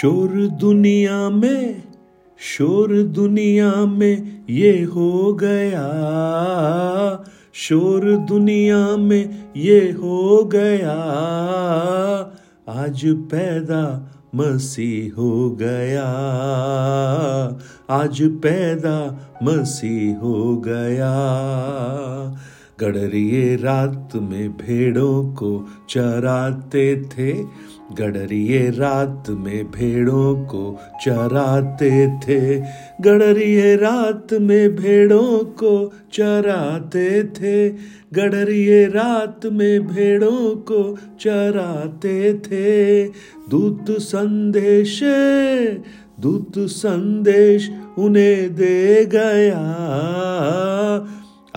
शोर दुनिया में, शोर दुनिया में ये हो गया। शोर दुनिया में ये हो गया। आज पैदा मसीह हो गया। आज पैदा मसीह हो गया। गडरिए रात में भेड़ों को चराते थे। गडरिए रात में भेड़ों को चराते थे। गडरिए रात में भेड़ों को चराते थे। गडरिए रात में भेड़ों को चराते थे। दूत संदेश दूत संदेश उन्हें दे गया।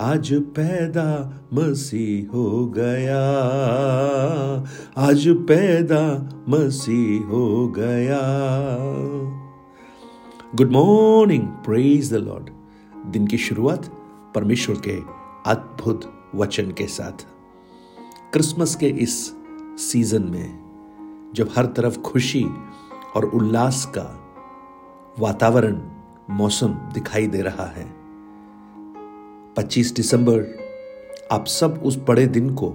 आज पैदा मसीह हो गया। आज पैदा मसीह हो गया। Good morning praise the lord दिन की शुरुआत परमेश्वर के अद्भुत वचन के साथ। क्रिसमस के इस सीज़न में जब हर तरफ़ खुशी और उल्लास का वातावरण, मौसम दिखाई दे रहा है 25 दिसंबर। आप सब उस बड़े दिन को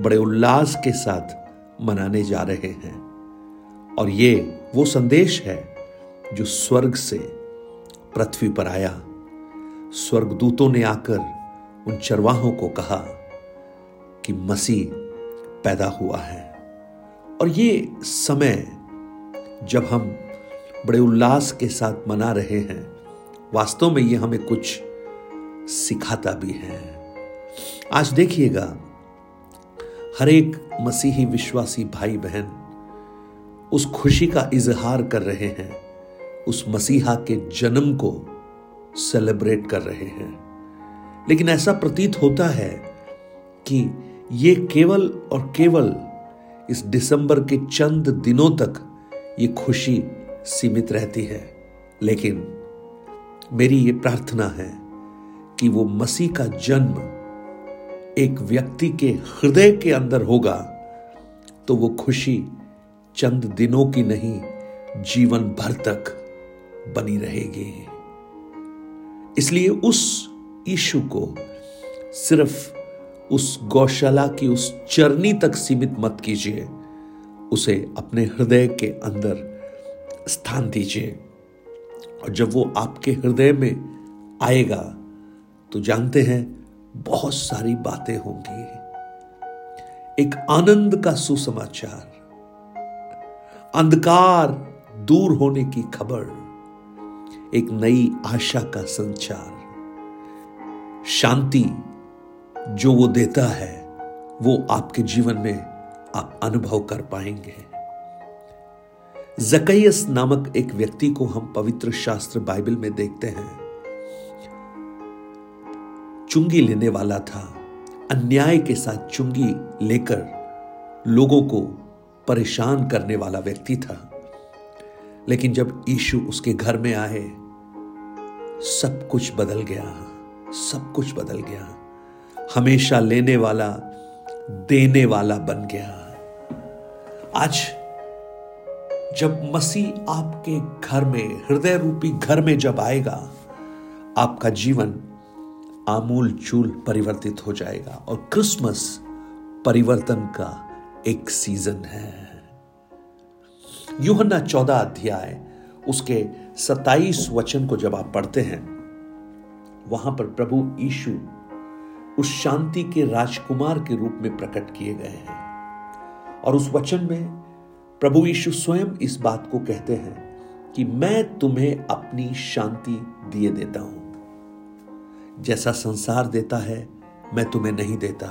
बड़े उल्लास के साथ मनाने जा रहे हैं। और ये वो संदेश है जो स्वर्ग से पृथ्वी पर आया। स्वर्गदूतों ने आकर उन चरवाहों को कहा कि मसीह पैदा हुआ है। और ये समय जब हम बड़े उल्लास के साथ मना रहे हैं, वास्तव में ये हमें कुछ सिखाता भी है। आज देखिएगा, हर एक मसीही विश्वासी भाई बहन उस खुशी का इजहार कर रहे हैं, उस मसीहा के जन्म को सेलिब्रेट कर रहे हैं। लेकिन ऐसा प्रतीत होता है कि ये केवल और केवल इस दिसंबर के चंद दिनों तक ये खुशी सीमित रहती है। लेकिन मेरी ये प्रार्थना है कि वो मसीह का जन्म एक व्यक्ति के हृदय के अंदर होगा तो वो खुशी चंद दिनों की नहीं, जीवन भर तक बनी रहेगी। इसलिए उस ईशु को सिर्फ़ उस गौशाला की उस चरनी तक सीमित मत कीजिए, उसे अपने हृदय के अंदर स्थान दीजिए। और जब वो आपके हृदय में आएगा तो जानते हैं बहुत सारी बातें होंगी। एक आनंद का सुसमाचार, अंधकार दूर होने की खबर, एक नई आशा का संचार। शांति जो वो देता है, वो आपके जीवन में आप अनुभव कर पाएँगे। जकैयस नामक एक व्यक्ति को हम पवित्र शास्त्र बाइबल में देखते हैं। चुंगी लेने वाला था। अन्याय के साथ चुंगी लेकर लोगों को परेशान करने वाला व्यक्ति था। लेकिन जब यीशु उसके घर में आए, सब कुछ बदल गया, सब कुछ बदल गया। हमेशा लेने वाला, देने वाला बन गया। आज जब मसीह आपके घर में हृदय रूपी घर में जब आएगा, आपका जीवन आमूल चूल परिवर्तित हो जाएगा और क्रिसमस परिवर्तन का एक सीज़न है। यूहन्ना चौदह अध्याय, उसके सताइस वचन को जब आप पढ़ते हैं, वहाँ पर प्रभु यीशु उस शांति के राजकुमार के रूप में प्रकट किए गए हैं। और उस वचन में प्रभु यीशु स्वयं इस बात को कहते हैं कि मैं तुम्हें अपनी शांति दिए देता हूँ। जैसा संसार देता है, मैं तुम्हें नहीं देता।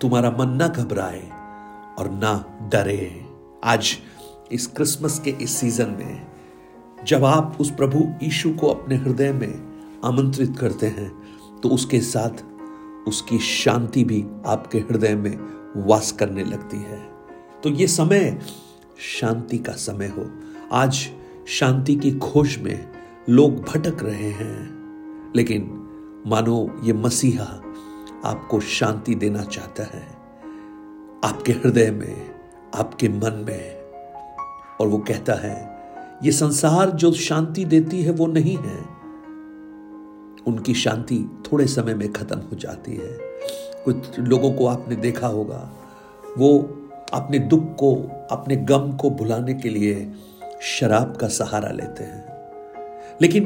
तुम्हारा मन ना घबराए और ना डरे। आज, इस क्रिसमस के इस सीज़न में, जब आप उस प्रभु यीशु को अपने हृदय में आमंत्रित करते हैं तो उसके साथ उसकी शांति भी आपके हृदय में वास करने लगती है। तो ये समय शांति का समय हो। आज शांति की खोज में लोग भटक रहे हैं, लेकिन मानो ये मसीहा आपको शांति देना चाहता है, आपके हृदय में, आपके मन में, और वो कहता है, ये संसार जो शांति देती है, वो नहीं है। उनकी शांति थोड़े समय में खत्म हो जाती है। कुछ लोगों को आपने देखा होगा, वो अपने दुख को, अपने गम को भुलाने के लिए शराब का सहारा लेते हैं। लेकिन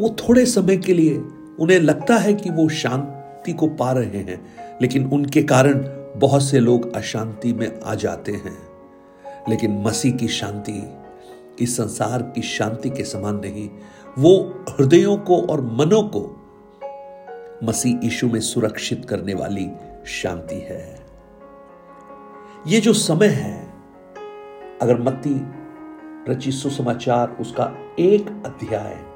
वो थोड़े समय के लिए उन्हें लगता है कि वो शांति को पा रहे हैं, लेकिन उनके कारण बहुत से लोग अशांति में आ जाते हैं। लेकिन मसीह की शांति, इस संसार की शांति के समान नहीं, वो हृदयों को और मनों को मसीह यीशु में सुरक्षित करने वाली शांति है। ये जो समय है अगर मत्ती रची सुसमाचार, उसका एक अध्याय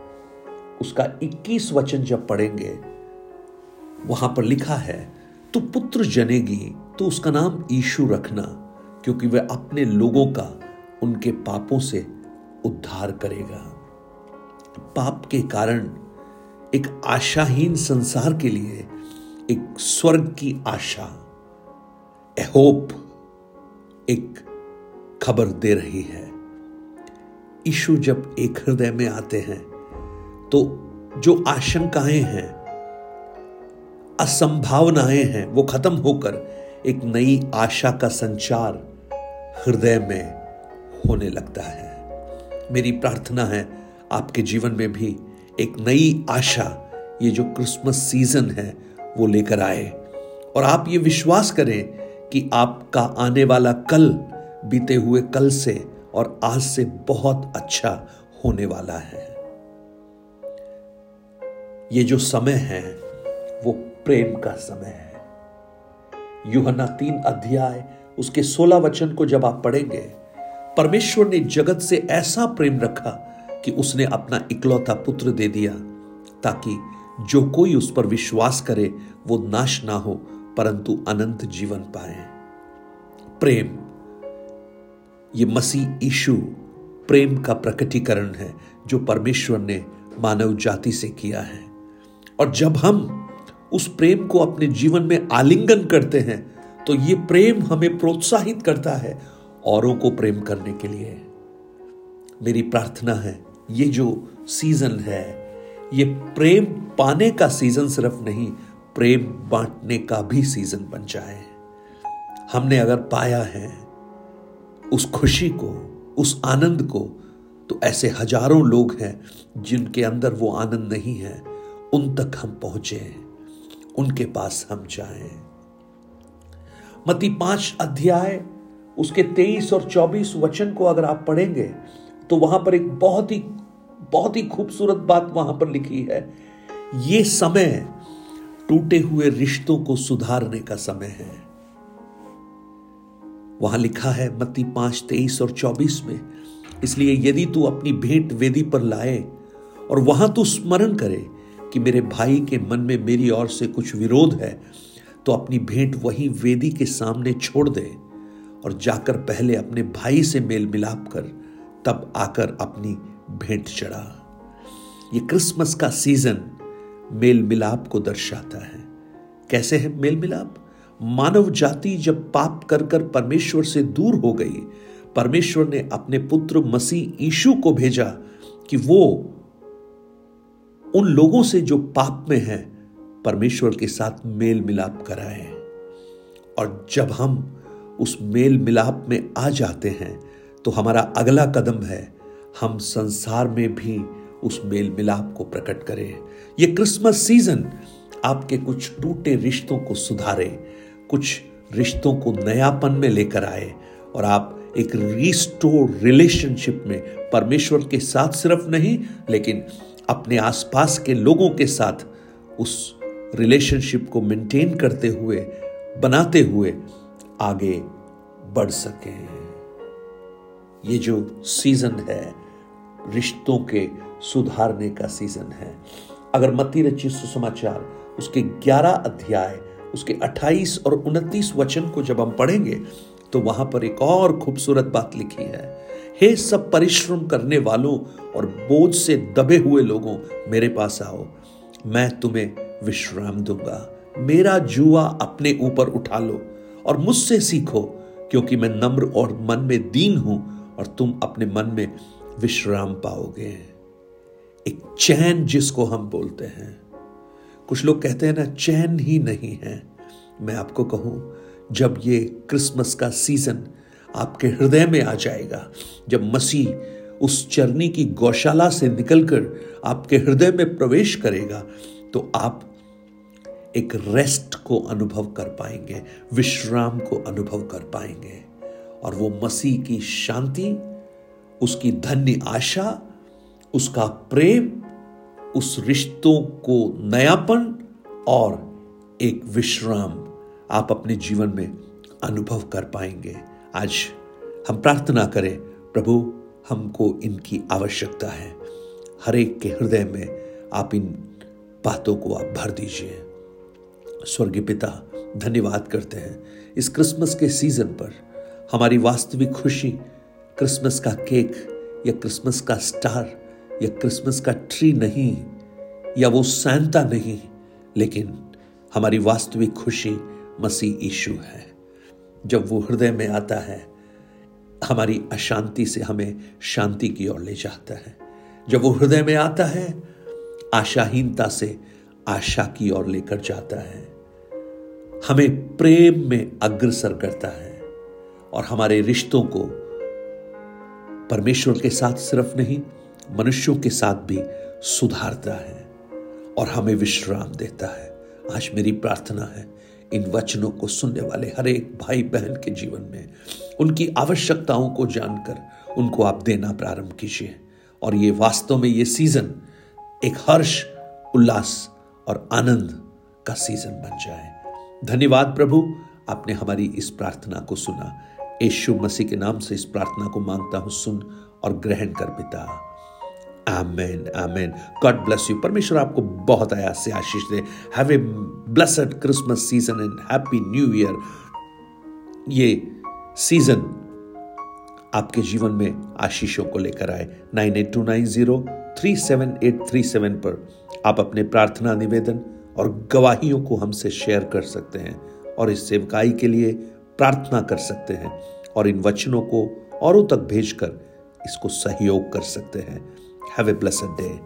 उसका 21 वचन जब पढ़ेंगे, वहाँ पर लिखा है तो पुत्र जनेगी तो उसका नाम ईशु रखना, क्योंकि वह अपने लोगों का उनके पापों से उद्धार करेगा। पाप के कारण एक आशाहीन संसार के लिए एक स्वर्ग की आशा, ए होप, एक खबर दे रही है। ईशु जब एक हृदय में आते हैं तो जो आशंकाएँ हैं, असंभावनाएँ हैं, वो खत्म होकर एक नई आशा का संचार हृदय में होने लगता है। मेरी प्रार्थना है, आपके जीवन में भी एक नई आशा, ये जो क्रिसमस सीज़न है, वो लेकर आए। और आप ये विश्वास करें कि आपका आने वाला कल, बीते हुए कल से और आज से बहुत अच्छा होने वाला है। ये जो समय है, वो प्रेम का समय है। युहना तीन अध्याय, उसके सोलह वचन को जब आप पढ़ेंगे, परमेश्वर ने जगत से ऐसा प्रेम रखा कि उसने अपना इकलौता पुत्र दे दिया, ताकि जो कोई उस पर विश्वास करे, वो नाश ना हो, परंतु अनंत जीवन पाए। प्रेम, ये मसीह ईशु प्रेम का प्रकटीकरण है, जो परमेश्वर ने मानव जाति से किया है। और जब हम उस प्रेम को अपने जीवन में आलिंगन करते हैं तो ये प्रेम हमें प्रोत्साहित करता है औरों को प्रेम करने के लिए। मेरी प्रार्थना है, ये जो सीज़न है, ये प्रेम पाने का सीज़न सिर्फ़ नहीं, प्रेम बांटने का भी सीज़न बन जाए। हमने अगर पाया है उस खुशी को, उस आनंद को तो ऐसे हज़ारों लोग हैं जिनके अंदर वो आनंद नहीं है। उन तक हम पहुँचे, उनके पास हम जाएँ। मती पाँच अध्याय, उसके तेईस और चौबीस वचन को अगर आप पढ़ेंगे तो वहाँ पर एक बहुत ही बहुत ही खूबसूरत बात वहाँ पर लिखी है। ये समय टूटे हुए रिश्तों को सुधारने का समय है। वहाँ लिखा है मत्ती पाँच, तेईस और चौबीस में, इसलिए यदि तू अपनी भेंट वेदी पर लाए और वहाँ तू स्मरण करे कि मेरे भाई के मन में मेरी ओर से कुछ विरोध है तो अपनी भेंट वही वेदी के सामने छोड़ दे और जाकर पहले अपने भाई से मेल मिलाप कर, तब आकर अपनी भेंट चढ़ा। ये क्रिसमस का सीज़न मेल मिलाप को दर्शाता है। कैसे है मेल मिलाप? मानव जाति जब पाप कर कर परमेश्वर से दूर हो गई, परमेश्वर ने अपने पुत्र मसीह ईशु को भेजा कि वो उन लोगों से जो पाप में हैं, परमेश्वर के साथ मेल मिलाप कराए। और जब हम उस मेल मिलाप में आ जाते हैं तो हमारा अगला कदम है, हम संसार में भी उस मेल मिलाप को प्रकट करें। ये क्रिसमस सीज़न आपके कुछ टूटे रिश्तों को सुधारे, कुछ रिश्तों को नयापन में लेकर आए, और आप एक रिस्टोर रिलेशनशिप में परमेश्वर के साथ सिर्फ़ नहीं, लेकिन अपने आसपास के लोगों के साथ उस रिलेशनशिप को मेंटेन करते हुए, बनाते हुए आगे बढ़ सकें। ये जो सीज़न है, रिश्तों के सुधारने का सीज़न है। अगर मती रची सुसमाचार, उसके 11 अध्याय, उसके 28 और 29 वचन को जब हम पढ़ेंगे तो वहाँ पर एक और खूबसूरत बात लिखी है। हे सब परिश्रम करने वालों और बोझ से दबे हुए लोगों, मेरे पास आओ। मैं तुम्हें विश्राम दूँगा। मेरा जुआ अपने ऊपर उठा लो और मुझसे सीखो, क्योंकि मैं नम्र और मन में दीन हूँ और तुम अपने मन में विश्राम पाओगे। एक चैन जिसको हम बोलते हैं। कुछ लोग कहते हैं ना, चैन ही नहीं है। मैं आपको कहूँ, जब ये क्रिसमस का सीज़न आपके हृदय में आ जाएगा। जब मसीह उस चरनी की गौशाला से निकलकर आपके हृदय में प्रवेश करेगा तो आप एक रेस्ट को अनुभव कर पाएँगे, विश्राम को अनुभव कर पाएँगे। और वो मसीह की शांति, उसकी धन्य आशा, उसका प्रेम, उस रिश्तों को नयापन और एक विश्राम आप अपने जीवन में अनुभव कर पाएँगे। आज हम प्रार्थना करें, प्रभु, हमको इनकी आवश्यकता है। हर एक के हृदय में आप इन बातों को आप भर दीजिए। स्वर्गीय पिता, धन्यवाद करते हैं। इस क्रिसमस के सीज़न पर हमारी वास्तविक खुशी, क्रिसमस का केक या क्रिसमस का स्टार या क्रिसमस का ट्री नहीं या वो सैंता नहीं, लेकिन हमारी वास्तविक खुशी मसीह ईशु है। जब वो हृदय में आता है, हमारी अशांति से हमें शांति की ओर ले जाता है। जब वो हृदय में आता है, आशाहीनता से आशा की ओर लेकर जाता है। हमें प्रेम में अग्रसर करता है और हमारे रिश्तों को परमेश्वर के साथ सिर्फ़ नहीं, मनुष्यों के साथ भी सुधारता है और हमें विश्राम देता है। आज मेरी प्रार्थना है इन वचनों को सुनने वाले हर एक भाई बहन के जीवन में, उनकी आवश्यकताओं को जानकर उनको आप देना प्रारंभ कीजिए। और ये वास्तव में ये सीज़न एक हर्ष, उल्लास और आनंद का सीज़न बन जाए। धन्यवाद प्रभु, आपने हमारी इस प्रार्थना को सुना। यीशु मसीह के नाम से इस प्रार्थना को माँगता हूँ, सुन और ग्रहण कर पिता। Amen amen God bless you परमेश्वर आपको बहुत आया से आशीष दे. Have a blessed Christmas season and happy new year ये सीज़न आपके जीवन में आशीषों को लेकर आए. Nine eight two nine zero three seven eight three seven पर आप अपने प्रार्थना निवेदन और गवाहियों को हमसे शेयर कर सकते हैं और इस सेवकाई के लिए प्रार्थना कर सकते हैं और इन वचनों को औरों तक भेजकर इसको सहयोग कर सकते हैं. Have a blessed day.